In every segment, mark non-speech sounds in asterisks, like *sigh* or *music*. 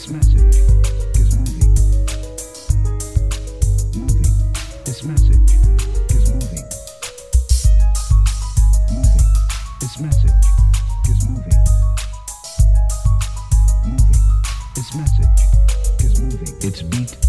This message is moving. Moving. This message is moving. Moving. This message is moving. Moving. This message is moving. It's beat.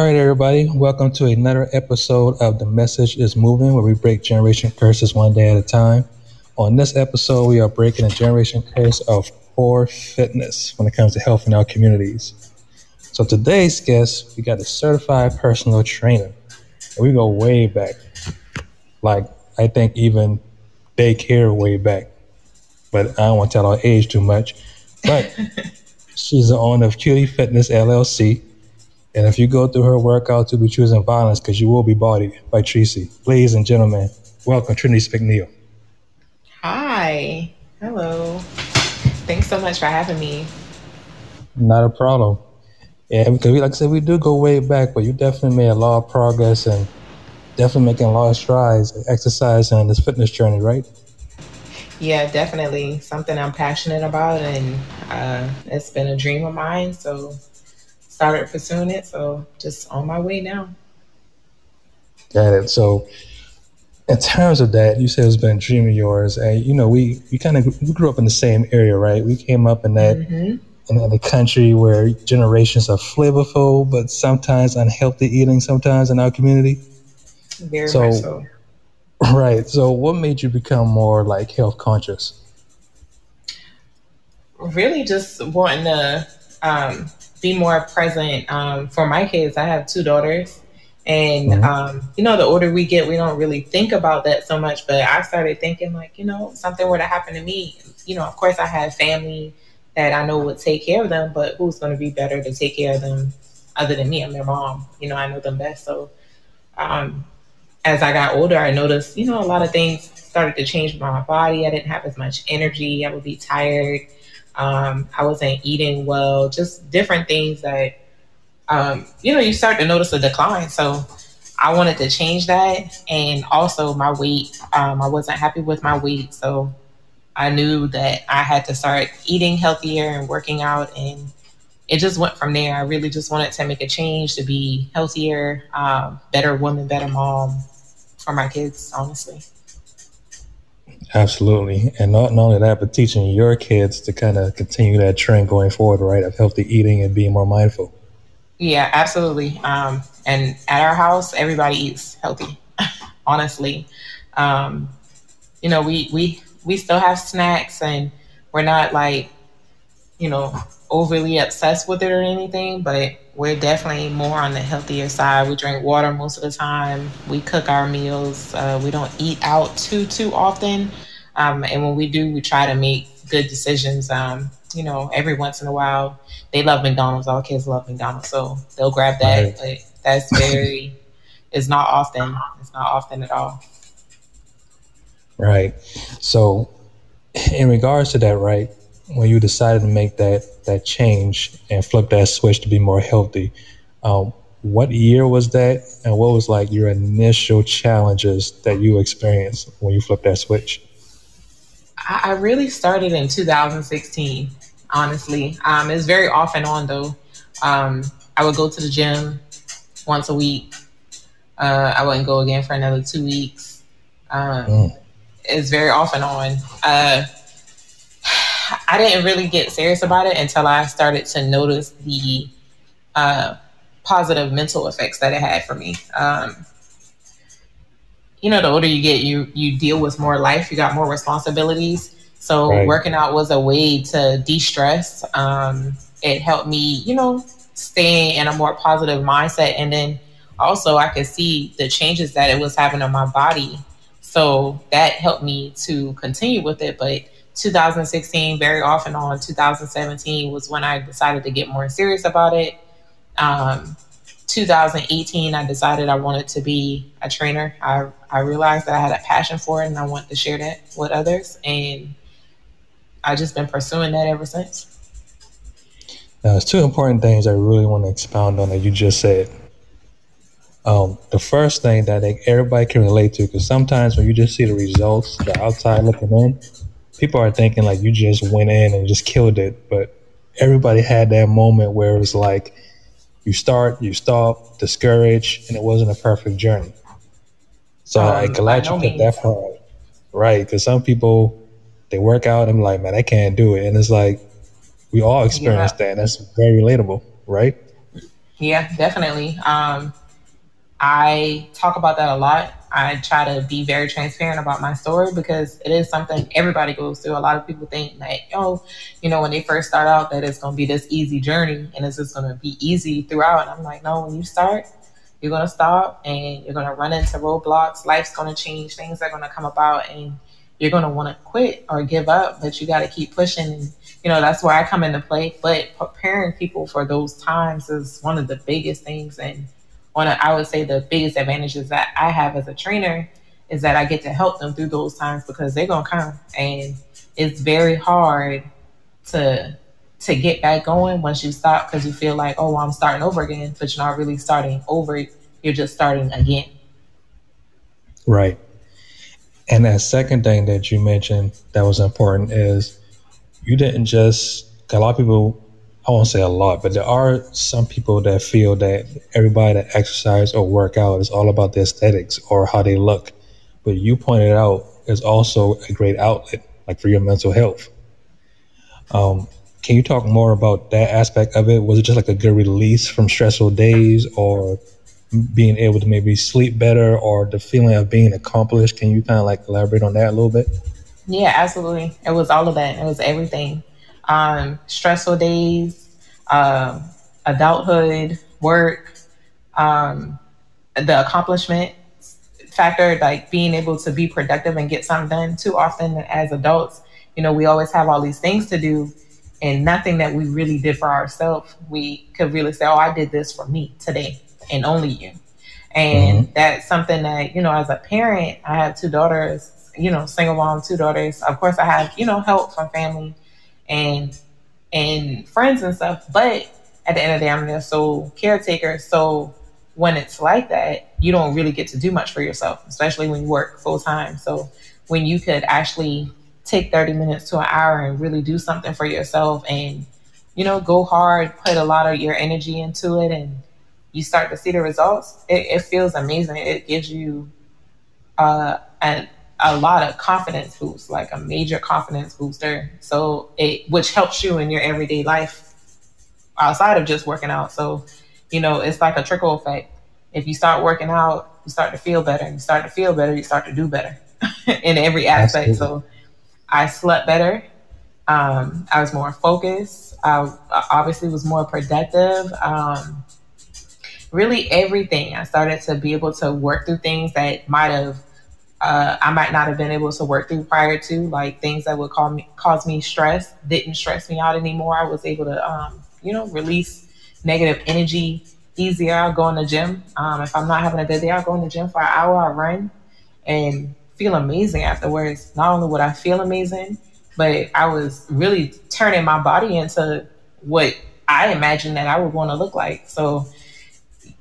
All right, everybody. Welcome to another episode of The Message is Moving, where we break generation curses one day at a time. On this episode, we are breaking a generation curse of poor fitness when it comes to health in our communities. So today's guest, we got a certified personal trainer. And we go way back. Like, I think even daycare way back. But I don't want to tell our age too much. But *laughs* she's the owner of Cutie Fitness LLC. And if you go through her workout, you'll be choosing violence because you will be bodied by Tracy. Ladies and gentlemen, welcome Treneice McNeil. Hi. Hello. Thanks so much for having me. Not a problem. Yeah, because we, like I said, we do go way back, but you definitely made a lot of progress and definitely making a lot of strides, exercise and this fitness journey, right? Yeah, definitely something I'm passionate about, and uh, it's been a dream of mine. So started pursuing it. So just on my way now. Got it. So, in terms of that, you said it's been a dream of yours, and you know, we we kind of we grew up in the same area, right? We came up in that hmm in, in a country where generations are flavorful but sometimes unhealthy eating, sometimes in our community. Very So- much so. Right. So, what made you become more like health conscious? Really, just wanting to um, be more present um, for my kids. I have two daughters. And Mhm. um, you know, the older we get, we don't really think about that so much. But I started thinking, like, you know, something were to happen to me. You know, of course, I have family that I know would take care of them, but who's going to be better to take care of them other than me? I'm their mom. You know, I know them best. So, um, as I got older, I noticed, you know, a lot of things started to change my body. I didn't have as much energy. I would be tired. Um, I wasn't eating well. Just different things that um, you know, you start to notice a decline. So I wanted to change that. And also my weight, um, I wasn't happy with my weight. So I knew that I had to start eating healthier and working out. And it just went from there. I really just wanted to make a change to be healthier, um, better woman, better mom for my kids, honestly. Absolutely. And not, not only that, but teaching your kids to kind of continue that trend going forward, right? Of healthy eating and being more mindful. Yeah, absolutely. Um, and at our house, everybody eats healthy. *laughs* honestly, um, you know, we we we still have snacks, and we're not like, you know, overly obsessed with it or anything. But we're definitely more on the healthier side. We drink water most of the time. We cook our meals. Uh, we don't eat out too too often. Um, and when we do, we try to make good decisions. Um, you know, every once in a while, they love McDonald's. All kids love McDonald's, so they'll grab that. Right. But that's very, it's not often. It's not often at all. Right. So, in regards to that, right, when you decided to make that that change and flip that switch to be more healthy, um, what year was that, and what was like your initial challenges that you experienced when you flipped that switch? I, really started in 2016. Honestly, um, it's very off and on though. Um, I would go to the gym once a week. Uh, I wouldn't go again for another two weeks. Um, Mm. It's very off and on. Uh, I didn't really get serious about it until I started to notice the uh, positive mental effects that it had for me. Um, you know, the older you get, you you deal with more life. You got more responsibilities. So Right. working out was a way to de-stress. Um, it helped me, you know, stay in a more positive mindset, and then also I could see the changes that it was having on my body. So that helped me to continue with it. But 2016, very off and on. 2017 was when I decided to get more serious about it. Um, 2018, I decided I wanted to be a trainer. I, I realized that I had a passion for it and I wanted to share that with others. And I've just been pursuing that ever since. Now, there's two important things I really want to expound on that you just said. Um, the first thing that everybody can relate to, because sometimes when you just see the results, the outside looking in, people are thinking like you just went in and just killed it. But everybody had that moment where it was like you start, you stop, discouraged, and it wasn't a perfect journey. So Um, I'm glad you put that part right, because some people they work out and be like, man, I can't do it, and it's like we all experience up. that. And that's very relatable, right? Yeah, definitely. Um, I talk about that a lot. I try to be very transparent about my story because it is something everybody goes through. A lot of people think that, oh, you know, when they first start out, that it's going to be this easy journey and it's just going to be easy throughout. And I'm like, no, when you start, you're going to stop and you're going to run into roadblocks. Life's going to change. Things are going to come about and you're going to want to quit or give up, but you got to keep pushing. You know, that's where I come into play. But preparing people for those times is one of the biggest things. And one of, I would say the biggest advantages that I have as a trainer is that I get to help them through those times because they're to come. And it's very hard to to get back going once you stop because you feel like, oh, I'm starting over again, but you're not really starting over. You're just starting again. Right. And that second thing that you mentioned that was important is you didn't just, a lot of people, I won't say a lot, but there are some people that feel that everybody that exercise or work out is all about the aesthetics or how they look. But you pointed out is also a great outlet, like for your mental health. Um, can you talk more about that aspect of it? Was it just like a good release from stressful days or being able to maybe sleep better or the feeling of being accomplished? Can you kind of like elaborate on that a little bit? Yeah, absolutely. It was all of that. It was everything. Um, stressful days, um, adulthood, work, um, the accomplishment factor, like being able to be productive and get something done. Too often as adults, you know, we always have all these things to do and nothing that we really did for ourselves. We could really say, oh, I did this for me today and only you. And that's something that, you know, as a parent, I have two daughters, you know, single mom, two daughters. Of course, I have, you know, help from family and and friends and stuff. But at the end of the day, I'm their sole caretaker. So when it's like that, you don't really get to do much for yourself, especially when you work full time. So when you could actually take 30 minutes to an hour and really do something for yourself and, you know, go hard, put a lot of your energy into it and you start to see the results, it, it feels amazing. It gives you uh, a, a lot of confidence boost, like a major confidence booster. So it, which helps you in your everyday life outside of just working out. So, you know, it's like a trickle effect. If you start working out, you start to feel better. And you start to feel better, you start to do better *laughs* in every aspect. Absolutely. So I slept better. Um, I was more focused. I obviously was more productive. Um, really everything. I started to be able to work through things that might have uh, I might not have been able to work through prior to, like things that would call me, cause me stress, didn't stress me out anymore. I was able to, um, you know, release negative energy easier. I'll go in the gym. Um, if I'm not having a good day, I'll go in the gym for an hour, I'll run and feel amazing afterwards. Not only would I feel amazing, but I was really turning my body into what I imagined that I would want to look like. So,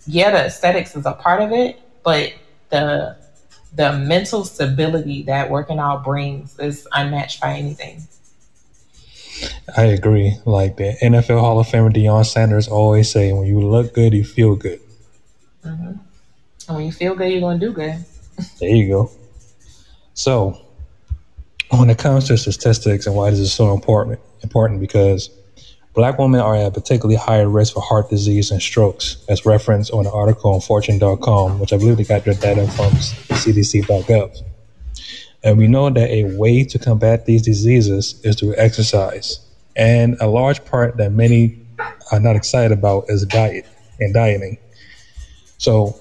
yeah, the aesthetics is a part of it, but the the mental stability that working out brings is unmatched by anything. I agree. Like the NFL Hall of Famer Deion Sanders always say, when you look good, you feel good. Mm-hmm. And when you feel good, you're gonna do good. *laughs* There you go. So, when it comes to statistics and why this is so important, important because black women are at particularly higher risk for heart disease and strokes, as referenced on an article on Fortune.com, which I believe they got their data from CDC.gov. And we know that a way to combat these diseases is through exercise. And a large part that many are not excited about is diet and dieting. So,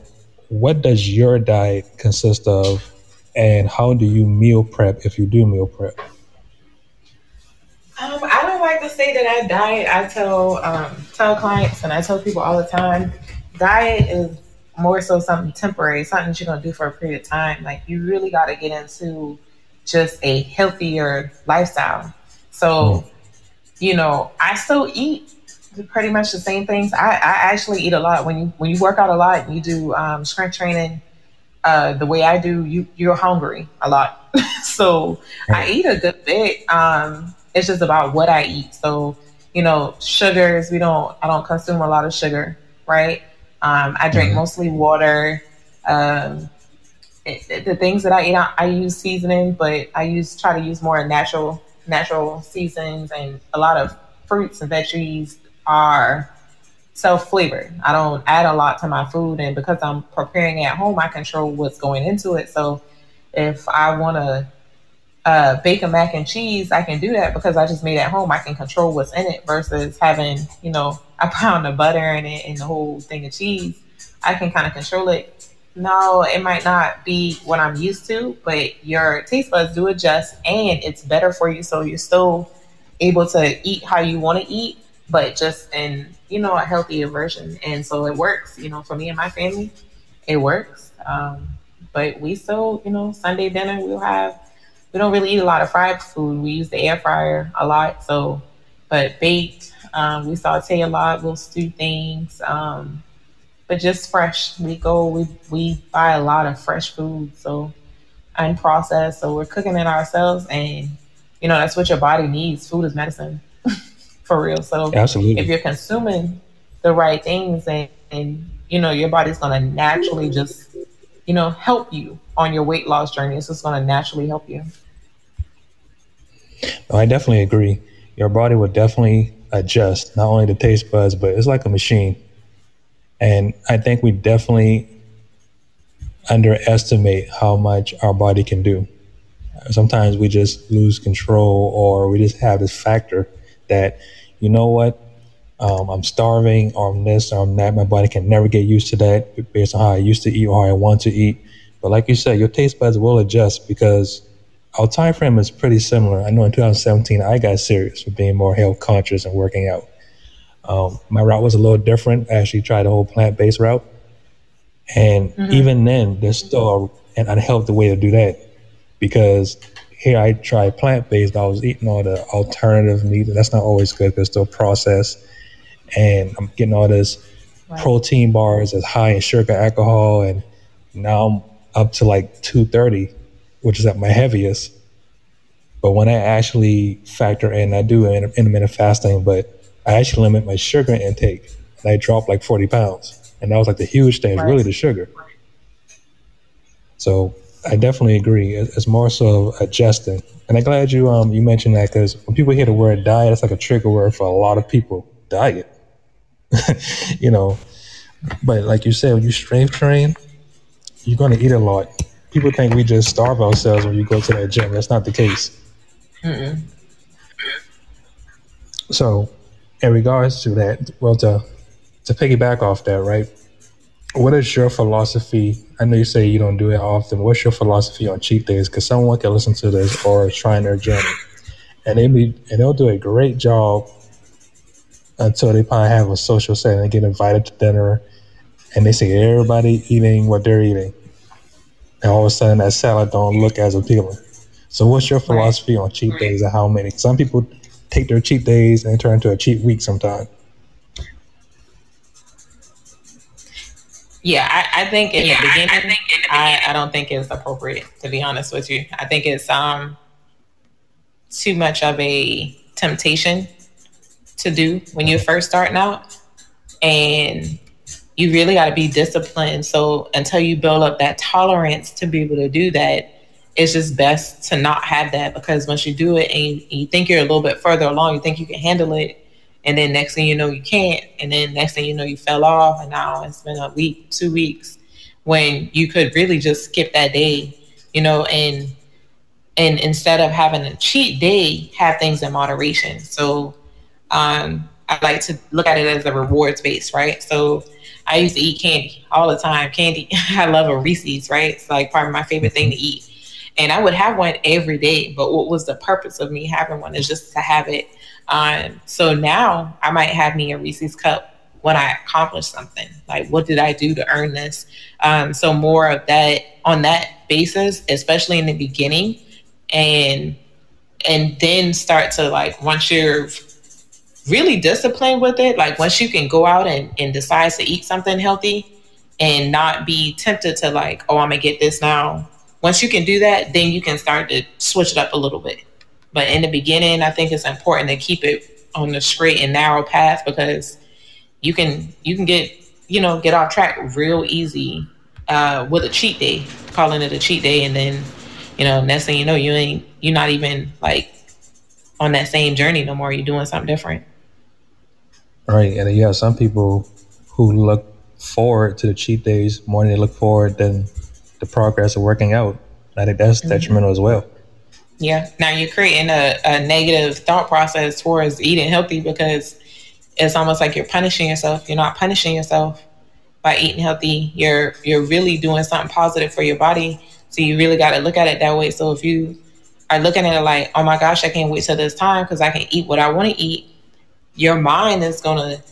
what does your diet consist of, and how do you meal prep if you do meal prep? Um, I like to say that I diet. I tell um, tell clients and I tell people all the time diet is more so something temporary, something that you're gonna do for a period of time. Like you really got to get into just a healthier lifestyle. So, you know, I still eat pretty much the same things. I, I actually eat a lot. When you when you work out a lot and you do um, strength training, uh, the way I do, you you're hungry a lot. *laughs* so I eat a good bit. Um, it's just about what I eat. So you know, sugars. We don't. I don't consume a lot of sugar. Right. Um, I drink mm-hmm. mostly water. Um, it, it, the things that I eat, I, I use seasoning, but I use try to use more natural natural seasonings and a lot of fruits and veggies are self flavored. I don't add a lot to my food, and because I'm preparing at home, I control what's going into it. So if I want to uh, bake a mac and cheese, I can do that because I just made at home. I can control what's in it versus having, you know, a pound of butter in it and the whole thing of cheese. I can kind of control it. No, it might not be what I'm used to, but your taste buds do adjust and it's better for you. So you're still able to eat how you want to eat but just in you know a healthier version. And so it works. You know, for me and my family, it works. Um, but we still, you know, Sunday dinner we'll have. We don't really eat a lot of fried food. We use the air fryer a lot. So, but baked, um, we saute a lot. We'll stew things. Um, but just fresh. We go. We we buy a lot of fresh food. So unprocessed. So we're cooking it ourselves, and you know that's what your body needs. Food is medicine *laughs* for real. So Absolutely. if you're consuming the right things and, and you know, your body's gonna naturally just, you know, help you on your weight loss journey. It's just gonna naturally help you. I definitely agree. Your body would definitely adjust, not only the taste buds, but it's like a machine. And I think we definitely underestimate how much our body can do. Sometimes we just lose control or we just have this factor that you know what, um, I'm starving or I'm this or I'm that. My body can never get used to that based on how I used to eat or how I want to eat. But like you said, your taste buds will adjust because our time frame is pretty similar. I know in 2017 I got serious with being more health conscious and working out. Um, my route was a little different. I actually tried the whole plant based route, and mm-hmm. even then, there's still a, an unhealthy way to do that because here I tried plant based. I was eating all the alternative meat, and that's not always good because it's still processed. And I'm getting all this protein bars that's high in sugar, alcohol, and now I'm up to like 230, which is at my heaviest. But when I actually factor in, I do intermittent fasting, but I actually limit my sugar intake, and I dropped like 40 pounds. And that was like the huge thing, right. really the sugar. So I definitely agree. It's more so adjusting, and I'm glad you um you mentioned that because when people hear the word diet, it's like a trigger word for a lot of people. Diet, *laughs* you know. But like you said, when you strength train, you're going to eat a lot. People think we just starve ourselves when you go to that gym. That's not the case. Mm-mm. So, in regards to that, well, to to piggyback off that, right? what is your philosophy? I know you say you don't do it often. What's your philosophy on cheat days? Because someone can listen to this or trying their journey, and they be and they'll do a great job until they probably have a social setting and get invited to dinner, and they see everybody eating what they're eating, and all of a sudden that salad don't look as appealing. So, what's your philosophy on cheat days and how many? Some people take their cheat days and turn into a cheat week sometimes. Yeah, I, I think in yeah, the beginning, I, I, think in the beginning I, I don't think it's appropriate to be honest with you. I think it's um too much of a temptation to do when you're first starting out, and you really got to be disciplined. So until you build up that tolerance to be able to do that, it's just best to not have that because once you do it and you, you think you're a little bit further along, you think you can handle it and then next thing you know you can't and then next thing you know you fell off and now it's been a week two weeks when you could really just skip that day you know and and instead of having a cheat day have things in moderation so um i like to look at it as a rewards base right so i used to eat candy all the time. Candy *laughs* i love a reese's right? It's like probably my favorite thing to eat. And i would have one every day but what was the purpose of me having one is just to have it um, so now I might have me a Reese's cup when I accomplish something. Like, what did I do to earn this? Um, so more of that on that basis, especially in the beginning, and and then start to like once you're really disciplined with it, like once you can go out and, and decide to eat something healthy and not be tempted to like, oh, I'm gonna get this now. Once you can do that, then you can start to switch it up a little bit. But in the beginning, I think it's important to keep it on the straight and narrow path because you can you can get you know get off track real easy uh, with a cheat day, calling it a cheat day, and then you know next thing you know you ain't you're not even like on that same journey no more. You're doing something different. Right, and you have some people who look forward to the cheat days more than they look forward than the progress of working out. I think that's mm-hmm. detrimental as well. Yeah. Now you're creating a, a negative thought process towards eating healthy because it's almost like you're punishing yourself. You're not punishing yourself by eating healthy. You're you're really doing something positive for your body. So you really got to look at it that way. So if you are looking at it like, oh my gosh, I can't wait till this time because I can eat what I want to eat, your mind is gonna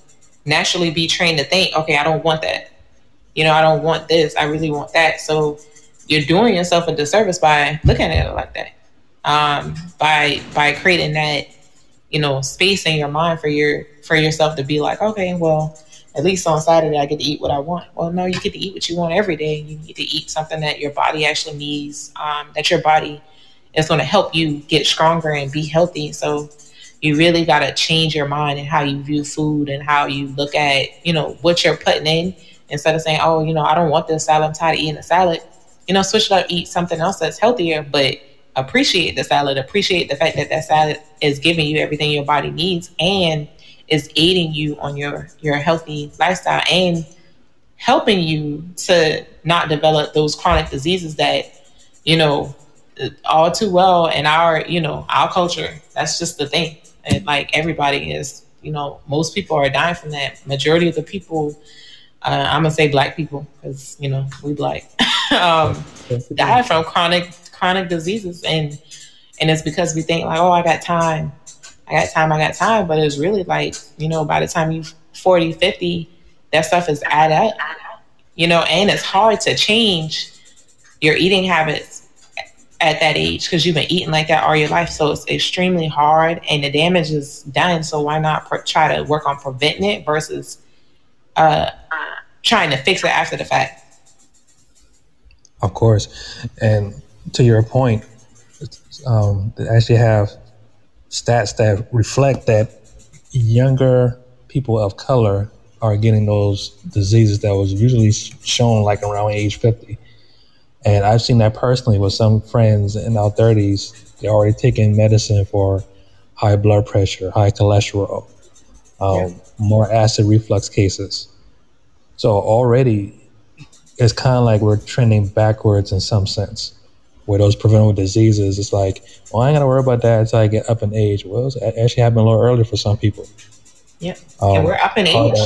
naturally be trained to think, okay, I don't want that. You know, I don't want this. I really want that. So you're doing yourself a disservice by looking at it like that um, by by creating that you know space in your mind for your for yourself to be like okay well at least on saturday i get to eat what i want well no you get to eat what you want every day you get to eat something that your body actually needs um, that your body is going to help you get stronger and be healthy so you really got to change your mind and how you view food and how you look at you know what you're putting in. Instead of saying oh you know i don't want this salad i'm tired of eating a salad. You know switch it up eat something else that's healthier but appreciate the salad, appreciate the fact that that salad is giving you everything your body needs and is aiding you on your your healthy lifestyle and helping you to not develop those chronic diseases that you know all too well in our you know our culture. That's just the thing and like everybody is you know most people are dying from that. Majority of the people uh, i'm gonna say black people because you know we black *laughs* um, die from chronic chronic diseases. And and it's because we think like oh i got time. I got time i got time. But it's really like you know by the time you 40 50 that stuff is add up you know and it's hard to change your eating habits at that age because you've been eating like that all your life so it's extremely hard and the damage is done so why not pr- try to work on preventing it versus uh, trying to fix it after the fact of course and to your point, um, they actually have stats that reflect that younger people of color are getting those diseases that was usually shown like around age 50. And I've seen that personally with some friends in our 30s. They're already taking medicine for high blood pressure, high cholesterol, um, yeah. more acid reflux cases. So already it's kind of like we're trending backwards in some sense where those preventable diseases, it's like, well, I ain't gotta worry about that until I get up in age. Well, it's actually happened a little earlier for some people. Yeah, um, and we're up in age.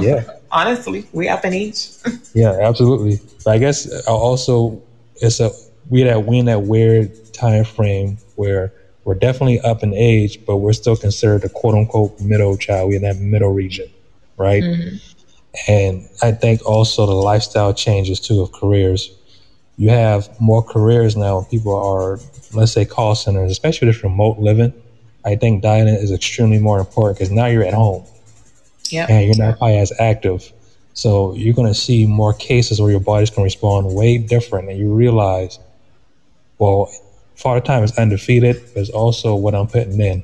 yeah, *laughs* honestly, we up in age. *laughs* yeah, absolutely. But I guess uh, also it's a we're that we in that weird time frame where we're definitely up in age, but we're still considered a quote unquote middle child. We're in that middle region, right? Mm-hmm. And I think also the lifestyle changes too of careers you have more careers now. People are, let's say, call centers, especially with remote living. I think dining is extremely more important because now you're at home. Yeah. And you're not probably as active. So you're going to see more cases where your body's going to respond way different. And you realize, well, Father Time is undefeated, but it's also what I'm putting in.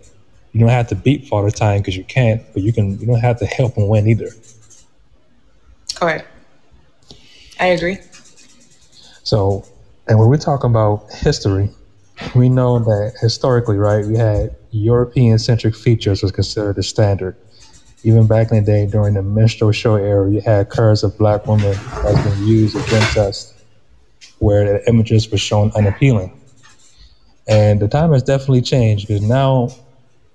You don't have to beat Father Time because you can't, but you can. You don't have to help him win either. Correct. I agree. So, and when we're talking about history, we know that historically, right, we had European centric features was considered the standard. Even back in the day during the minstrel show era, you had curves of black women that's been used against us where the images were shown unappealing. And the time has definitely changed because now,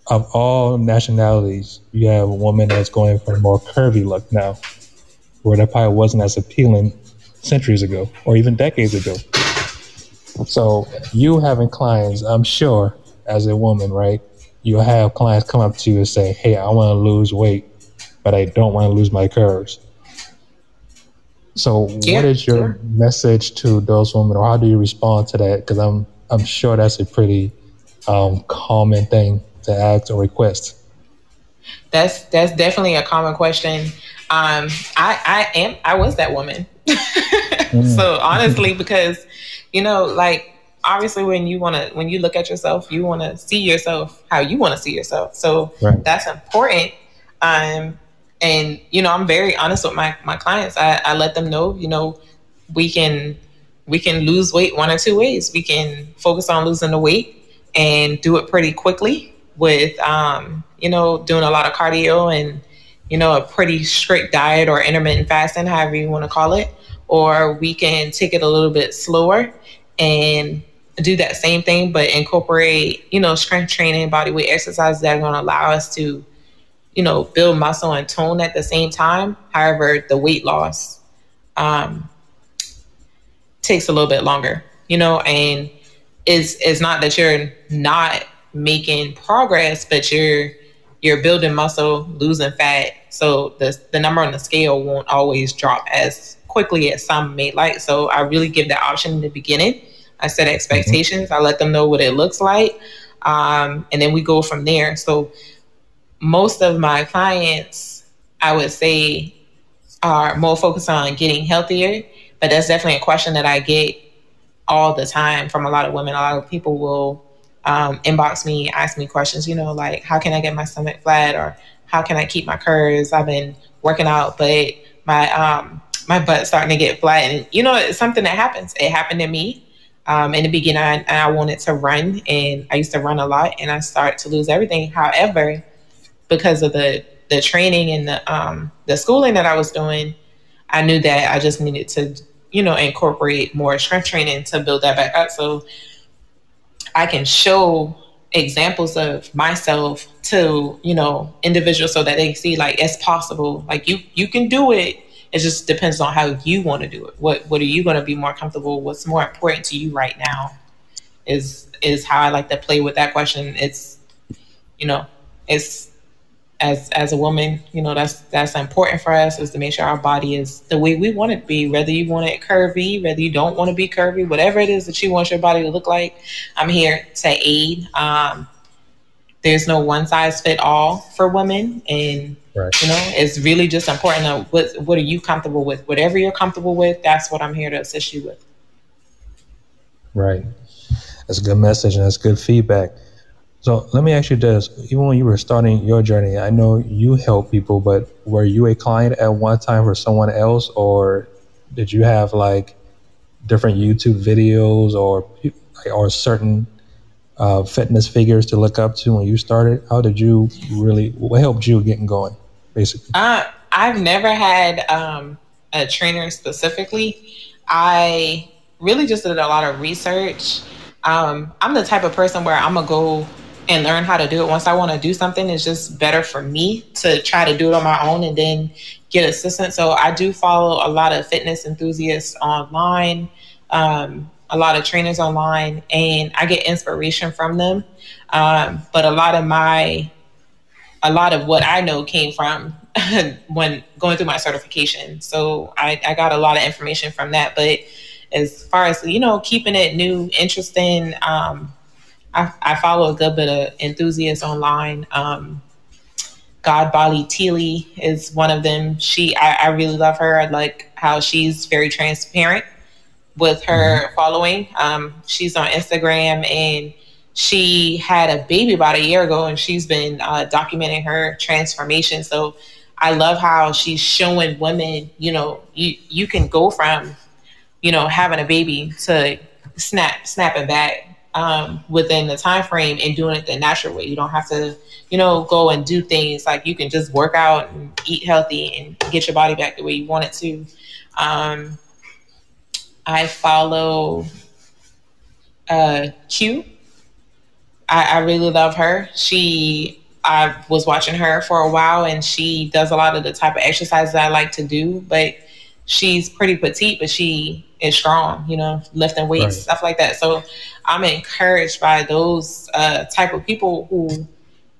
of all nationalities, you have a woman that's going for a more curvy look now, where that probably wasn't as appealing centuries ago or even decades ago. So you having clients, I'm sure, as a woman, right? You'll have clients come up to you and say, "Hey, I want to lose weight. but I don't want to lose my curves. So, Yeah, what is your sure. message to those women, or how do you respond to that? Because I'm I'm sure that's a pretty um, common thing to ask or request. That's that's definitely a common question. Um, I I am I was that woman. *laughs* so honestly, because you know, like obviously when you want to when you look at yourself, you want to see yourself how you want to see yourself. So Right. that's important. Um, and you know, I'm very honest with my my clients. I, I let them know, you know, we can we can lose weight one or two ways. We can focus on losing the weight and do it pretty quickly with um, you know, doing a lot of cardio and you know, a pretty strict diet or intermittent fasting, however you want to call it, or we can take it a little bit slower and do that same thing, but incorporate, you know, strength training, body weight exercises that are going to allow us to, you know, build muscle and tone at the same time. However, the weight loss um, takes a little bit longer, you know, and it's it's not that you're not making progress, but you're you're building muscle, losing fat. So the the number on the scale won't always drop as quickly as some may like. So I really give that option in the beginning. I set expectations. I let them know what it looks like, um, and then we go from there. So most of my clients, I would say, are more focused on getting healthier. But that's definitely a question that I get all the time from a lot of women. A lot of people will um, inbox me, ask me questions, you know, like how can I get my stomach flat or how can I keep my curves? I've been working out, but my um, my butt's starting to get flat, and you know, it's something that happens. It happened to me. Um, in the beginning, I, I wanted to run, and I used to run a lot, and I started to lose everything. However, because of the the training and the um, the schooling that I was doing, I knew that I just needed to, you know, incorporate more strength training to build that back up. So I can show examples of myself to, you know, individuals so that they see like it's possible. Like you you can do it. It just depends on how you want to do it. What what are you going to be more comfortable? What's more important to you right now? Is is how I like to play with that question. It's you know, it's as as a woman, you know, that's that's important for us is to make sure our body is the way we want it to be. Whether you want it curvy, whether you don't want to be curvy, whatever it is that you want your body to look like, I'm here to aid. Um, there's no one size fit all for women, and Right. you know, it's really just important. To, what what are you comfortable with? Whatever you're comfortable with, that's what I'm here to assist you with. Right. That's a good message and that's good feedback. So let me ask you this. Even when you were starting your journey, I know you help people, but were you a client at one time for someone else or did you have like different YouTube videos or or certain uh, fitness figures to look up to when you started? How did you really, what helped you getting going, basically? Uh, I've never had um, a trainer specifically. I really just did a lot of research. Um, I'm the type of person where I'm gonna go and learn how to do it. Once I want to do something, it's just better for me to try to do it on my own and then get assistance. So I do follow a lot of fitness enthusiasts online, um, a lot of trainers online, and I get inspiration from them. Um, but a lot of my a lot of what I know came from *laughs* when going through my certification. So I, I got a lot of information from that. But as far as, you know, keeping it new, interesting, um, I, I follow a good bit of enthusiasts online. Um, God Bali Teely is one of them. She, I, I really love her. I like how she's very transparent with her following. Um, she's on Instagram and she had a baby about a year ago and she's been uh, documenting her transformation. So I love how she's showing women, you know, you, you can go from, you know, having a baby to snap, snapping back um, within the time frame and doing it the natural way. You don't have to, you know, go and do things like you can just work out and eat healthy and get your body back the way you want it to. Um, I follow uh, Q. I, I really love her. She, I was watching her for a while, and she does a lot of the type of exercises I like to do. But she's pretty petite, but she is strong. You know, lifting weights, Right. stuff like that. So I'm encouraged by those uh, type of people who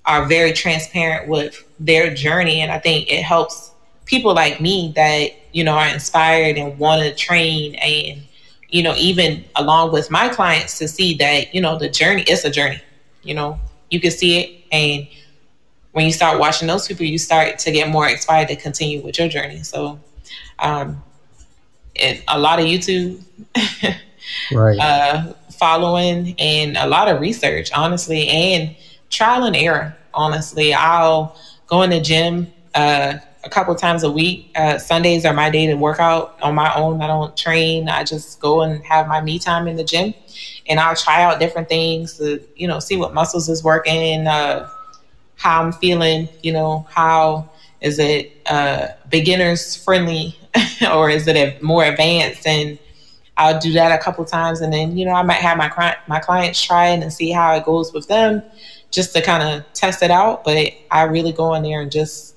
are very transparent with their journey. And I think it helps people like me that, you know, are inspired and want to train and, you know, even along with my clients to see that, you know, the journey is a journey. You know, you can see it. And when you start watching those people, you start to get more inspired to continue with your journey. So, um, and a lot of YouTube, *laughs* right? Uh, following and a lot of research, honestly, and trial and error. Honestly, I'll go in the gym uh, a couple times a week. Uh, Sundays are my day to work out on my own. I don't train. I just go and have my me time in the gym, and I'll try out different things to you know see what muscles is working, uh, how I'm feeling. You know how is it uh, beginners friendly *laughs* or is it more advanced and I'll do that a couple times, and then you know I might have my my clients try it and see how it goes with them, just to kind of test it out. But I really go in there and just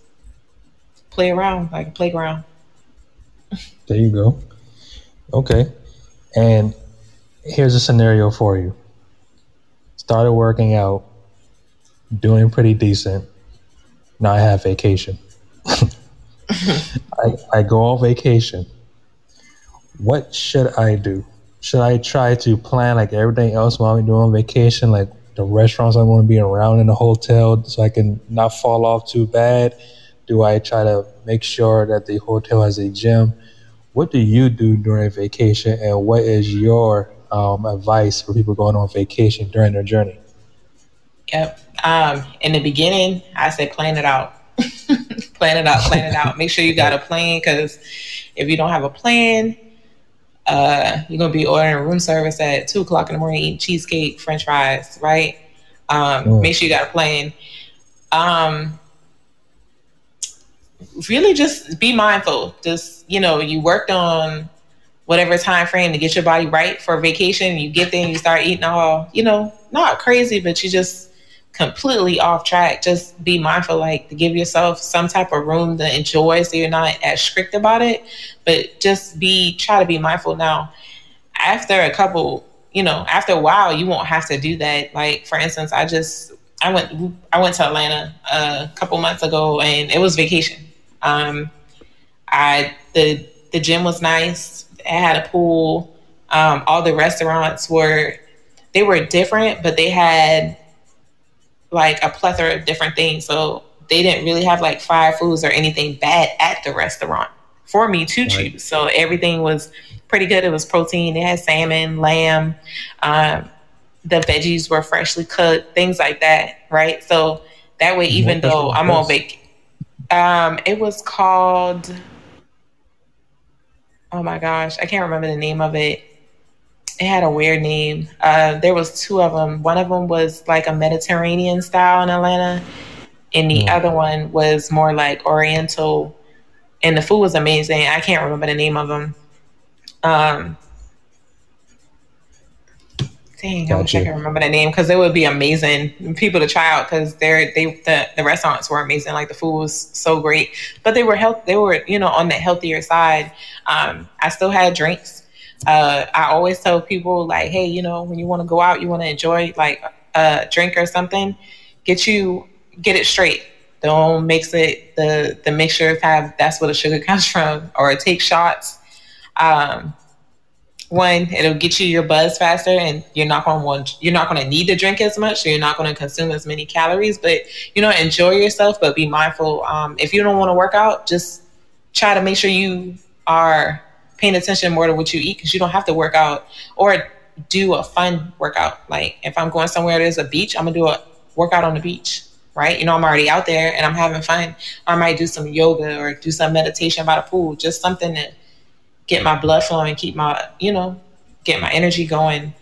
play around like a playground. There you go. Okay, and here's a scenario for you. Started working out, doing pretty decent. Now I have vacation. *laughs* I, I go on vacation what should I do? Should I try to plan like everything else while I'm doing vacation, like the restaurants I want to be around in the hotel so I can not fall off too bad? Do I try to make sure that the hotel has a gym? What do you do during vacation, and what is your um, advice for people going on vacation during their journey? Yep. Um, in the beginning, I said plan it out. *laughs* plan it out, plan it out. Make sure you got a plan because if you don't have a plan, uh, you're gonna be ordering room service at two o'clock in the morning, eating cheesecake, French fries, right? Um, mm. Make sure you got a plan. Um, really, just be mindful. Just you know, you worked on whatever time frame to get your body right for vacation. You get there and you start eating all, you know, not crazy, but you just completely off track, just be mindful, like to give yourself some type of room to enjoy so you're not as strict about it. But just be, try to be mindful now. After a couple, you know, after a while, you won't have to do that. Like, for instance, I just, I went, I went to Atlanta a couple months ago and it was vacation. Um, I, the, the gym was nice. It had a pool. Um, all the restaurants were, they were different, but they had like a plethora of different things. So they didn't really have like fried foods or anything bad at the restaurant for me to right. choose. So everything was pretty good. It was protein. It had salmon, lamb. Um, the veggies were freshly cooked, things like that. Right. So that way, even though I'm on vacation, um, it was called. Oh my gosh, I can't remember the name of it it had a weird name. Uh, there was two of them. One of them was like a Mediterranean style in Atlanta, and the mm. other one was more like Oriental. And the food was amazing. I can't remember the name of them. Um, dang, gotcha. I wish I could remember the name because it would be amazing people to try out because they're they the, the restaurants were amazing. Like the food was so great, but they were health. They were you know on the healthier side. Um, I still had drinks uh, I always tell people like, hey, you know, when you want to go out, you want to enjoy like a drink or something, get you get it straight. Don't mix it the the mixture of have that's where the sugar *laughs* comes from, or take shots. Um, one, it'll get you your buzz faster, and you're not gonna want you're not gonna need to drink as much, so you're not gonna consume as many calories. But you know, enjoy yourself, but be mindful. Um, if you don't want to work out, just try to make sure you are paying attention more to what you eat because you don't have to work out or do a fun workout. Like if I'm going somewhere there's a beach, I'm gonna do a workout on the beach, right? You know, I'm already out there and I'm having fun. I might do some yoga or do some meditation by the pool, just something to get my blood flowing, keep my, you know, get my energy going.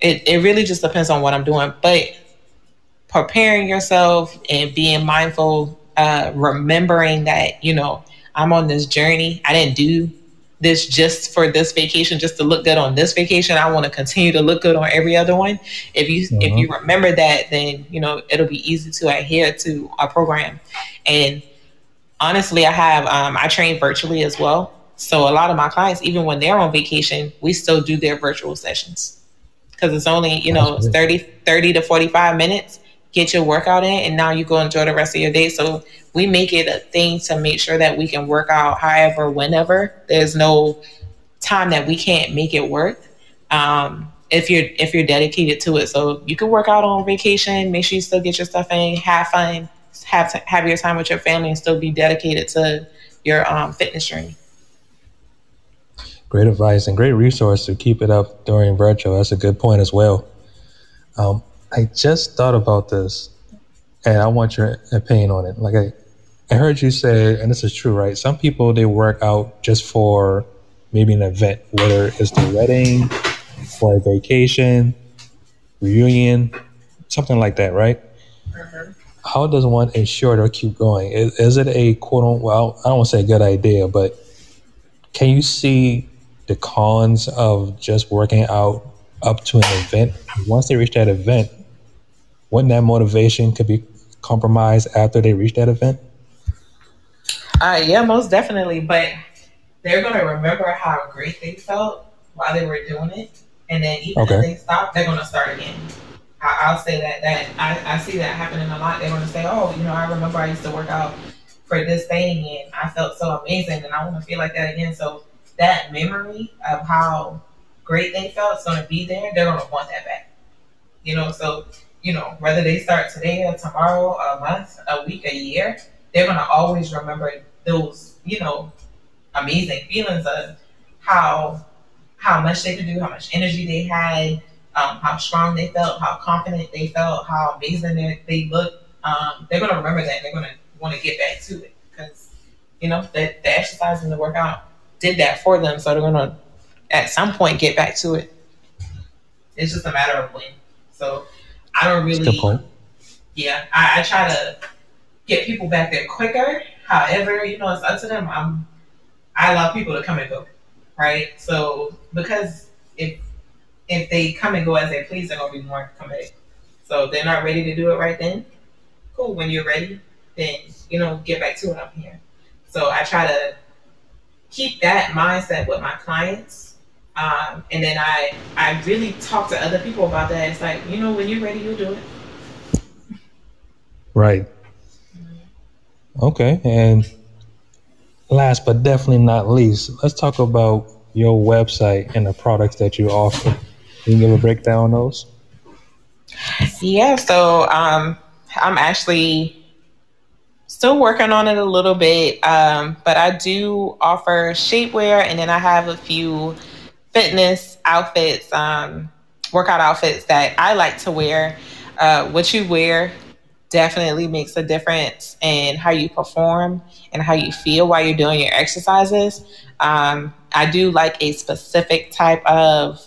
It it really just depends on what I'm doing, but preparing yourself and being mindful, uh, remembering that you know I'm on this journey. I didn't do this just for this vacation, just to look good on this vacation. I want to continue to look good on every other one. If you if you uh-huh. remember that, then you know it'll be easy to adhere to our program. And honestly, I have um, I train virtually as well. So a lot of my clients, even when they're on vacation, we still do their virtual sessions because it's only you know 30, 30 to forty five minutes. get your workout in, and now you go enjoy the rest of your day. So we make it a thing to make sure that we can work out however, whenever. There's no time that we can't make it work. Um, if you're if you're dedicated to it, so you can work out on vacation. Make sure you still get your stuff in, have fun, have have your time with your family, and still be dedicated to your um, fitness journey. Great advice and great resource to keep it up during virtual. That's a good point as well. Um, I just thought about this, and I want your opinion on it. Like I, I heard you say, and this is true, right? Some people they work out just for maybe an event, whether it's the wedding, for a vacation, reunion, something like that, right? Mm-hmm. How does one ensure to keep going? Is, is it a quote unquote, well, I don't want to say a good idea, but can you see the cons of just working out up to an event? Once they reach that event, wouldn't that motivation could be compromised after they reach that event? Uh, yeah, most definitely. But they're going to remember how great they felt while they were doing it. And then even okay. if they stop, they're going to start again. I, will say that that I, I see that happening a lot. They're going to say, "Oh, you know, I remember I used to work out for this thing, and I felt so amazing, and I want to feel like that again." So that memory of how great they felt is going to be there. They're going to want that back. You know, so you know whether they start today or tomorrow, a month, a week, a year, they're going to always remember those you know amazing feelings of how how much they could do, how much energy they had, um, how strong they felt, how confident they felt, how amazing they, they looked. Um, they're going to remember that. They're going to want to get back to it because, you know, the, the exercise and the workout did that for them. So they're going to, at some point, get back to it. It's just a matter of when. So I don't really. Yeah, I, I try to get people back there quicker. However, you know, it's up to them. I'm, I allow people to come and go right? So because if if they come and go as they please, they're gonna be more committed. So if they're not ready to do it right then, cool. When you're ready, then you know get back to it I'm here. So I try to keep that mindset with my clients, um, and then I I really talk to other people about that. It's like you know when you're ready, you'll do it. Right. Okay, and last but definitely not least, let's talk about your website and the products that you offer. Can you give a breakdown on those? Yeah, so um, I'm actually still working on it a little bit, um, but I do offer shapewear, and then I have a few fitness outfits, um, workout outfits that I like to wear. Uh, what you wear definitely makes a difference in how you perform and how you feel while you're doing your exercises. Um, I do like a specific type of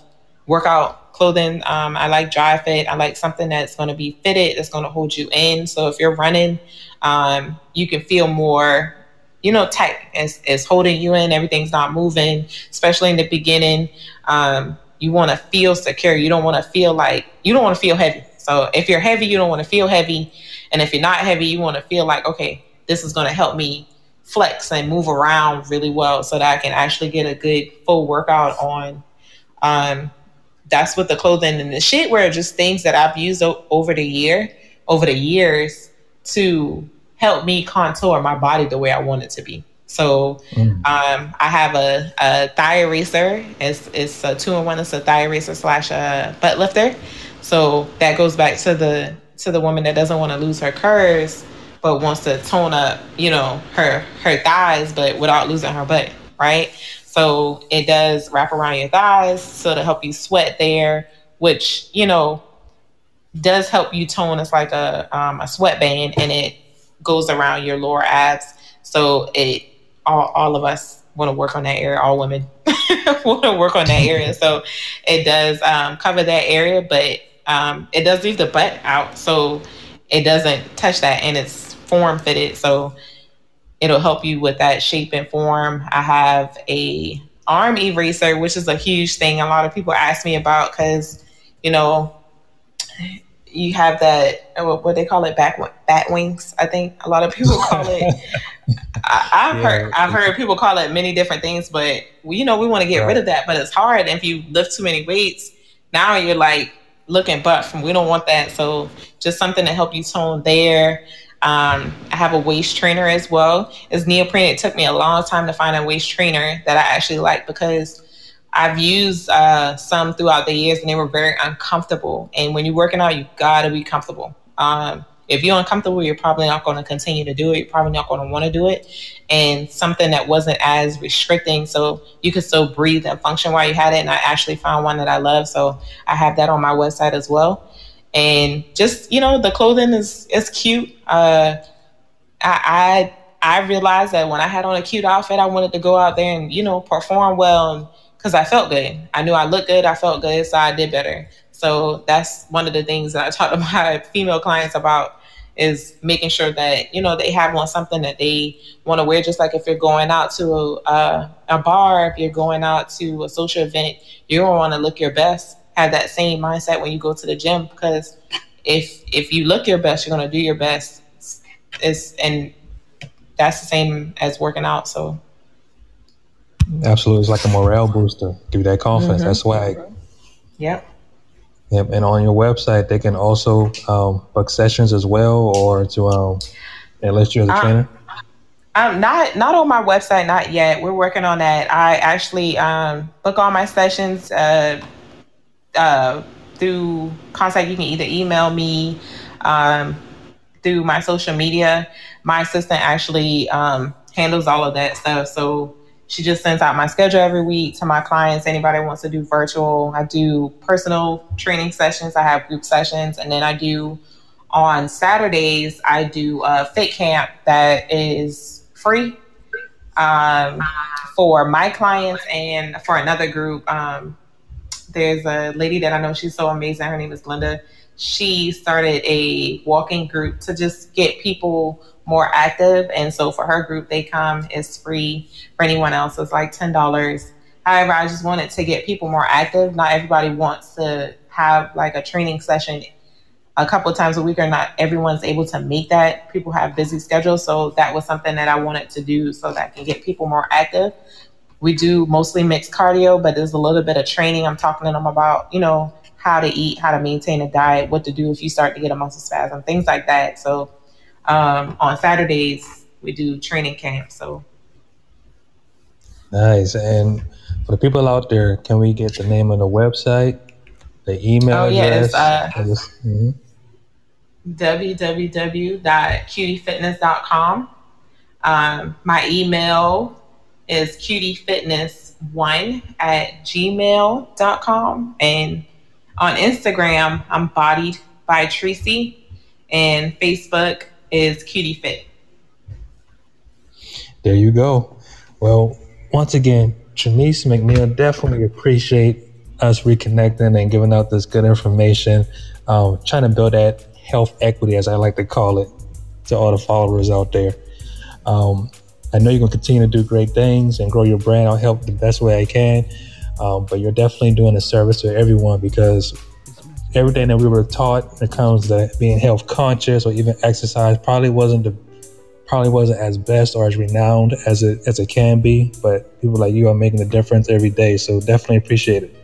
workout clothing. Um, I like dry fit. I like something that's going to be fitted, that's going to hold you in. So if you're running, um, you can feel more, you know, tight. It's, it's holding you in. Everything's not moving, especially in the beginning. Um, you want to feel secure. You don't want to feel like, you don't want to feel heavy. So if you're heavy, you don't want to feel heavy. And if you're not heavy, you want to feel like, okay, this is going to help me flex and move around really well so that I can actually get a good full workout on. Um, that's what the clothing and the shapewear just things that I've used o- over the year, over the years to help me contour my body the way I want it to be. So mm. um, I have a, a thigh eraser. It's, it's a two in one. It's a thigh eraser slash a butt lifter. So that goes back to the to the woman that doesn't want to lose her curves but wants to tone up, you know, her her thighs, but without losing her butt, right? So it does wrap around your thighs, so to help you sweat there, which you know does help you tone. It's like a um, a sweatband, and it goes around your lower abs. So it all all of us want to work on that area. All women *laughs* want to work on that area. So it does um, cover that area, but um, it does leave the butt out, so it doesn't touch that, and it's form fitted. So it'll help you with that shape and form. I have a arm eraser, which is a huge thing. A lot of people ask me about because, you know, you have that what they call it back bat wings. I think a lot of people *laughs* call it. I, have yeah. heard I've heard people call it many different things, but we, you know we want to get right. rid of that. But it's hard if you lift too many weights. Now you're like looking buff. And we don't want that. So just something to help you tone there. Um, I have a waist trainer as well. It's neoprene, it took me a long time to find a waist trainer that I actually like because I've used uh, some throughout the years and they were very uncomfortable. And when you're working out, you gotta be comfortable. Um, if you're uncomfortable, you're probably not going to continue to do it. You're probably not going to want to do it. And something that wasn't as restricting, so you could still breathe and function while you had it. And I actually found one that I love, so I have that on my website as well. And just you know, the clothing is is cute. Uh, I, I I realized that when I had on a cute outfit, I wanted to go out there and you know perform well because I felt good. I knew I looked good. I felt good, so I did better. So that's one of the things that I talk *laughs* to my female clients about is making sure that you know they have on something that they want to wear. Just like if you're going out to a, a bar, if you're going out to a social event, gonna want to look your best. Have that same mindset when you go to the gym because if if you look your best, you're gonna do your best. It's and that's the same as working out. So absolutely, it's like a morale booster. Give that confidence. Mm-hmm. That's why. Yep. Yep, and on your website, they can also um, book sessions as well, or to um, enlist you as a um, trainer. Um, not not on my website, not yet. We're working on that. I actually um, book all my sessions uh, uh, through contact. You can either email me um, through my social media. My assistant actually um, handles all of that stuff. So she just sends out my schedule every week to my clients. Anybody wants to do virtual, I do personal training sessions. I have group sessions, and then I do on Saturdays. I do a fit camp that is free um, for my clients and for another group. Um, there's a lady that I know. She's so amazing. Her name is Linda. She started a walking group to just get people more active. And so for her group, they come, it's free. For anyone else, it's like $10. However, I just wanted to get people more active. Not everybody wants to have like a training session a couple times a week or not everyone's able to make that. People have busy schedules. So that was something that I wanted to do so that I can get people more active. We do mostly mixed cardio, but there's a little bit of training. I'm talking to them about, you know, how to eat, how to maintain a diet, what to do if you start to get a muscle spasm, things like that. So um, on Saturdays we do training camp. So nice. And for the people out there, can we get the name of the website, the email oh, address? Yes, uh, mm-hmm. www.cutiefitness.com. Um, my email is cutiefitness1 at gmail.com. And on Instagram, I'm bodied by Tracy. And Facebook, is Cutie Fit. There you go. Well, once again, Treneice McNeil, definitely appreciate us reconnecting and giving out this good information. Um, trying to build that health equity, as I like to call it, to all the followers out there. Um, I know you're going to continue to do great things and grow your brand. I'll help the best way I can. Um, but you're definitely doing a service to everyone because everything that we were taught when it comes to being health conscious or even exercise probably wasn't the probably wasn't as best or as renowned as it as it can be. But people like you are making a difference every day. So definitely appreciate it.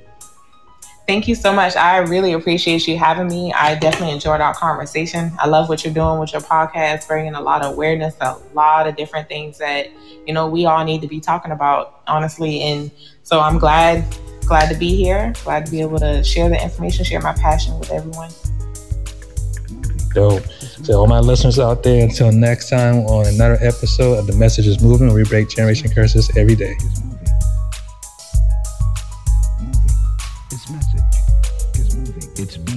Thank you so much. I really appreciate you having me. I definitely enjoyed our conversation. I love what you're doing with your podcast, bringing a lot of awareness, a lot of different things that, you know, we all need to be talking about, honestly. And so I'm glad glad to be here. Glad to be able to share the information, share my passion with everyone. Dope. So, all my listeners out there, until next time on another episode of The Message is Moving, we break generation curses every day. It's moving. Its message is moving. It's.